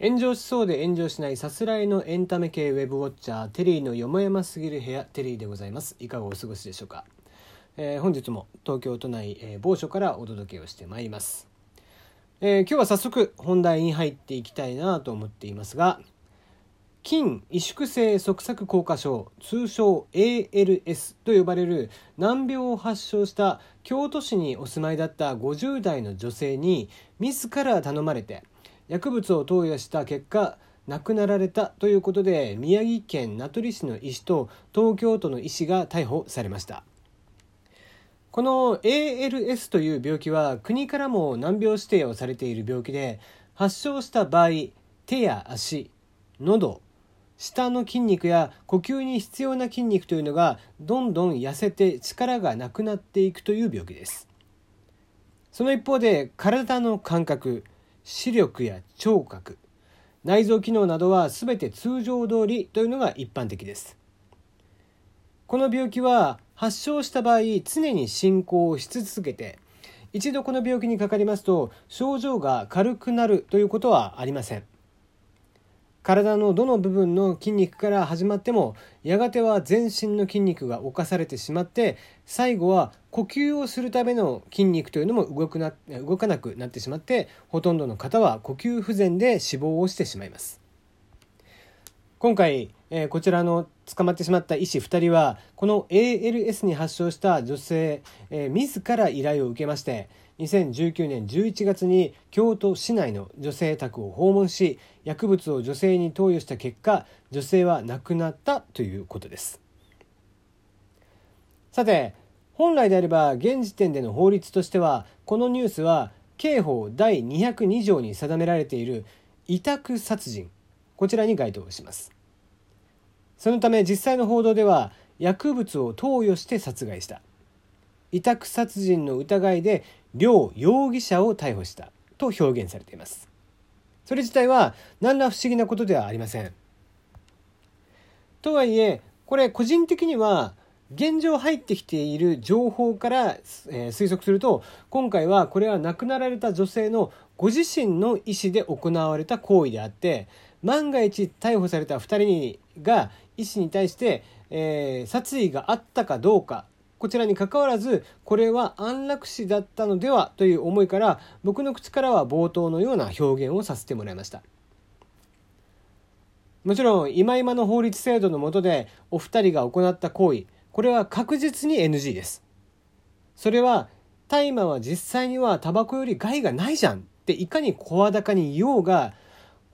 炎上しそうで炎上しないさすらいのエンタメ系ウェブウォッチャーテリーのよもやますぎる部屋テリーでございます。いかがお過ごしでしょうか、えー本日も東京都内、えー某所からお届けをしてまいります、えー今日は早速本題に入っていきたいなと思っていますが筋萎縮性側索硬化症通称 ALS と呼ばれる難病を発症した京都市にお住まいだった50代の女性に自ら頼まれて薬物を投与した結果亡くなられたということで宮城県名取市の医師と東京都の医師が逮捕されました。この ALS という病気は国からも難病指定をされている病気で発症した場合手や足喉下の筋肉や呼吸に必要な筋肉というのがどんどん痩せて力がなくなっていくという病気です。その一方で体の感覚視力や聴覚内臓機能などは全て通常通りというのが一般的です。この病気は発症した場合常に進行し続けて一度この病気にかかりますと症状が軽くなるということはありません。体のどの部分の筋肉から始まってもやがては全身の筋肉が侵されてしまって最後は呼吸をするための筋肉というのも動くな動かなくなってしまってほとんどの方は呼吸不全で死亡をしてしまいます。今回、えーこちらの捕まってしまった医師2人はこの ALS に発症した女性、えー自ら依頼を受けまして2019年11月に京都市内の女性宅を訪問し薬物を女性に投与した結果女性は亡くなったということです。さて本来であれば現時点での法律としてはこのニュースは刑法第202条に定められている委託殺人こちらに該当します。そのため実際の報道では薬物を投与して殺害した。委託殺人の疑いで両容疑者を逮捕した。と表現されています。それ自体は何ら不思議なことではありません。とはいえこれ個人的には現状入ってきている情報から、え推測すると今回はこれは亡くなられた女性のご自身の意思で行われた行為であって万が一逮捕された2人にが医師に対して、えー殺意があったかどうかこちらにかかわらずこれは安楽死だったのではという思いから僕の口からは冒頭のような表現をさせてもらいました。もちろん今今の法律制度の下でお二人が行った行為これは確実に NG ですそれは大麻は実際にはタバコより害がないじゃんっていかに声高に言おうが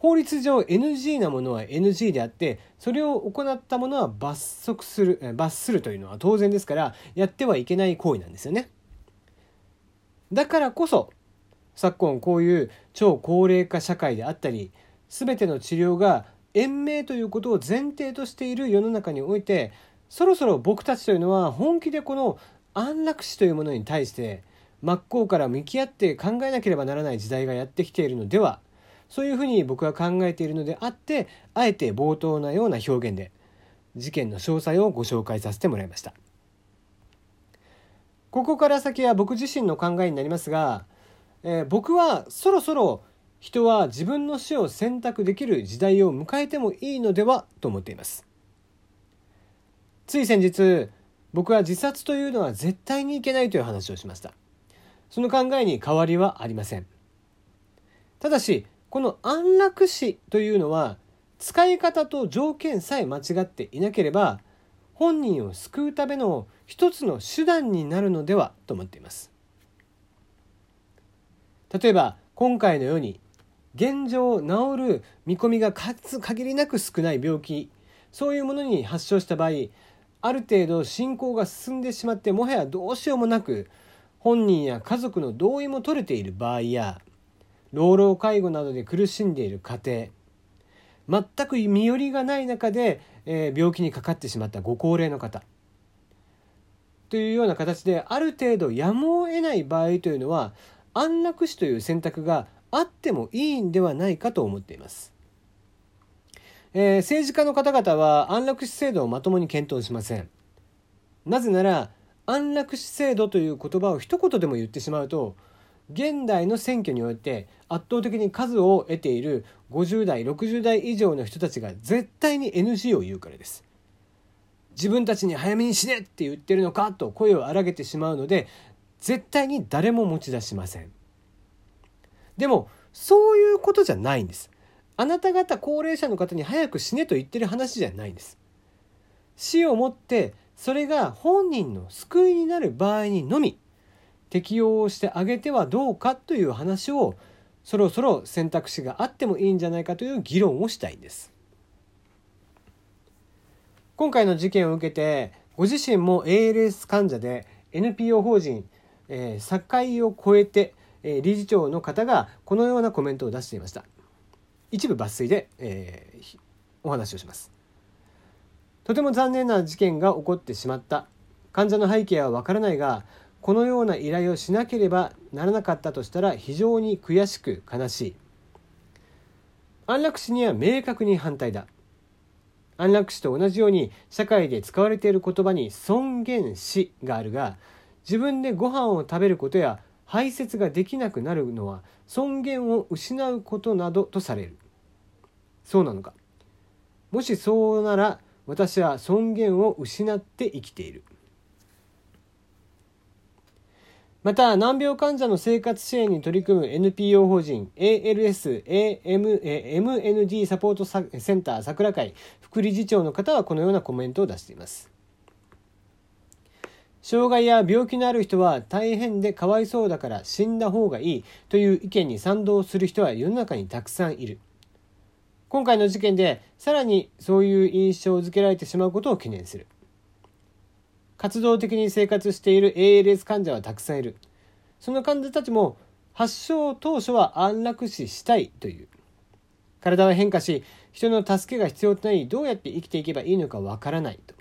法律上 NG なものは NG であってそれを行ったものは罰則する罰するというのは当然ですからやってはいけない行為なんですよね。だからこそ昨今こういう超高齢化社会であったり全ての治療が延命ということを前提としている世の中においてそろそろ僕たちというのは本気でこの安楽死というものに対して真っ向から向き合って考えなければならない時代がやってきているのではそういうふうに僕は考えているのであってあえて冒頭なような表現で事件の詳細をご紹介させてもらいました。ここから先は僕自身の考えになりますが、えー僕はそろそろ人は自分の死を選択できる時代を迎えてもいいのではと思っています。つい先日僕は自殺というのは絶対にいけないという話をしました。その考えに変わりはありません。ただしこの安楽死というのは使い方と条件さえ間違っていなければ本人を救うための一つの手段になるのではと思っています。例えば今回のように現状治る見込みが数限りなく少ない病気そういうものに発症した場合ある程度進行が進んでしまってもはやどうしようもなく本人や家族の同意も取れている場合や老老介護などで苦しんでいる家庭全く身寄りがない中で、えー病気にかかってしまったご高齢の方というような形である程度やむを得ない場合というのは安楽死という選択があってもいいんではないかと思っています。えー政治家の方々は安楽死制度をまともに検討しません。なぜなら安楽死制度という言葉を一言でも言ってしまうと現代の選挙において圧倒的に数を得ている50代60代以上の人たちが絶対に NG を言うからです。自分たちに早めに死ねって言ってるのかと声を荒げてしまうので絶対に誰も持ち出しません。でもそういうことじゃないんです。あなた方高齢者の方に早く死ねと言ってる話じゃないんです。死をもってそれが本人の救いになる場合にのみ適用をしてあげてはどうかという話をそろそろ選択肢があってもいいんじゃないかという議論をしたいんです。今回の事件を受けてご自身も ALS 患者で NPO 法人、えー、境を超えて、えー、理事長の方がこのようなコメントを出していました。一部抜粋で、えー、お話をします。とても残念な事件が起こってしまった。患者の背景はわからないがこのような依頼をしなければならなかったとしたら非常に悔しく悲しい。安楽死には明確に反対だ。安楽死と同じように社会で使われている言葉に尊厳死があるが自分でご飯を食べることや排泄ができなくなるのは尊厳を失うことなどとされる。そうなのか。もしそうなら私は尊厳を失って生きている。また難病患者の生活支援に取り組む NPO 法人 ALS AMND サポートセンター桜会副理事長の方はこのようなコメントを出しています。障害や病気のある人は大変でかわいそうだから死んだ方がいいという意見に賛同する人は世の中にたくさんいる。今回の事件でさらにそういう印象を付けられてしまうことを懸念する。活動的に生活している ALS 患者はたくさんいる。その患者たちも発症当初は安楽死したいという。体は変化し人の助けが必要となりどうやって生きていけばいいのかわからないと。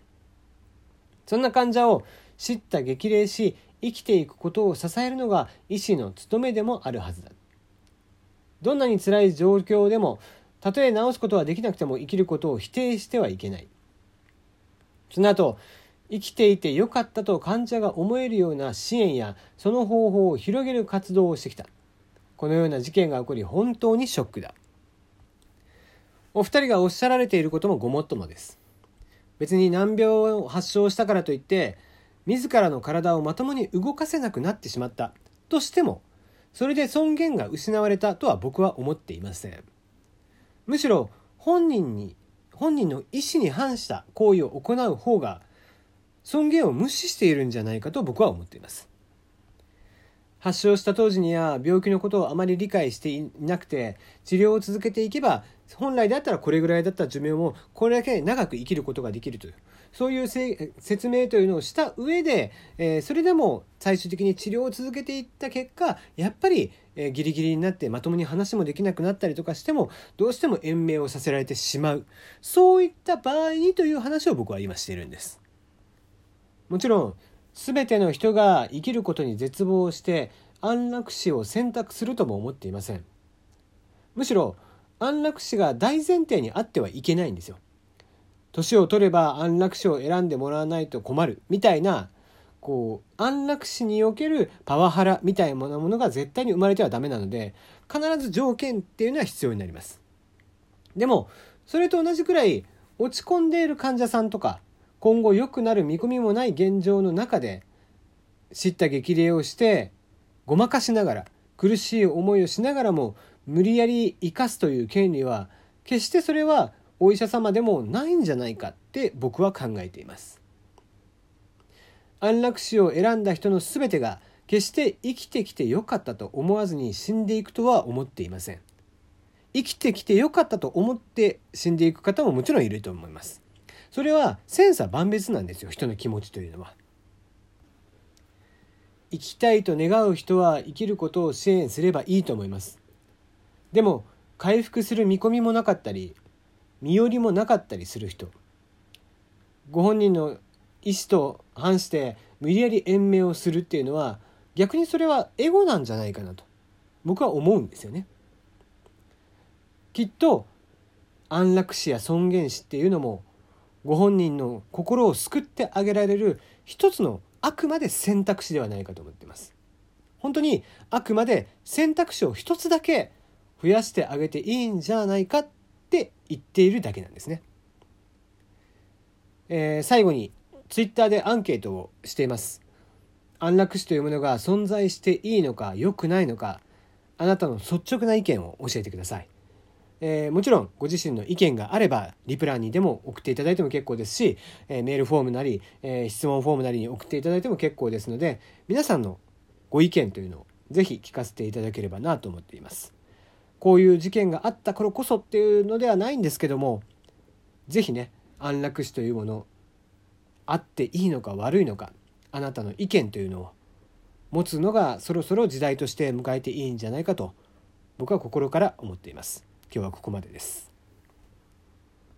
そんな患者を叱咤激励し生きていくことを支えるのが医師の務めでもあるはずだ。どんなに辛い状況でもたとえ治すことはできなくても生きることを否定してはいけない。その後生きていてよかったと患者が思えるような支援やその方法を広げる活動をしてきた。このような事件が起こり本当にショックだ。お二人がおっしゃられていることもごもっともです。別に難病を発症したからといって自らの体をまともに動かせなくなってしまった。としてもそれで尊厳が失われたとは僕は思っていません。むしろ本人に本人の意思に反した行為を行う方が尊厳を無視しているんじゃないかと僕は思っています発症した当時には病気のことをあまり理解していなくて治療を続けていけば本来であったらこれぐらいだった寿命もこれだけ長く生きることができるというそういう説明というのをした上で、え、それでも最終的に治療を続けていった結果やっぱり、え、ギリギリになってまともに話もできなくなったりとかしてもどうしても延命をさせられてしまうそういった場合にという話を僕は今しているんです。もちろん全ての人が生きることに絶望して安楽死を選択するとも思っていません。むしろ安楽死が大前提にあってはいけないんですよ。年を取れば安楽死を選んでもらわないと困るみたいなこう安楽死におけるパワハラみたいなものが絶対に生まれてはダメなので必ず条件っていうのは必要になります。でもそれと同じくらい落ち込んでいる患者さんとか今後良くなる見込みもない現状の中で叱咤激励をしてごまかしながら苦しい思いをしながらも無理やり生かすという権利は決してそれはお医者様でもないんじゃないかって僕は考えています。安楽死を選んだ人の全てが決して生きてきてよかったと思わずに死んでいくとは思っていません。生きてきてよかったと思って死んでいく方ももちろんいると思います。それは千差万別なんですよ人の気持ちというのは。生きたいと願う人は生きることを支援すればいいと思います。でも回復する見込みもなかったり身寄りもなかったりする人ご本人の意思と反して無理やり延命をするっていうのは逆にそれはエゴなんじゃないかなと僕は思うんですよね。きっと安楽死や尊厳死っていうのもご本人の心を救ってあげられる一つのあくまで選択肢ではないかと思っています本当にあくまで選択肢を一つだけ増やしてあげていいんじゃないかって言っているだけなんですね。えー、最後にツイッターでアンケートをしています。安楽死というものが存在していいのか良くないのかあなたの率直な意見を教えてください。えー、もちろんご自身の意見があればリプランにでも送っていただいても結構ですし、えー、メールフォームなり、えー、質問フォームなりに送っていただいても結構ですので皆さんのご意見というのをぜひ聞かせていただければなと思っています。こういう事件があった頃こそっていうのではないんですけどもぜひね安楽死というものあっていいのか悪いのかあなたの意見というのを持つのがそろそろ時代として迎えていいんじゃないかと僕は心から思っています。今日はここまでです。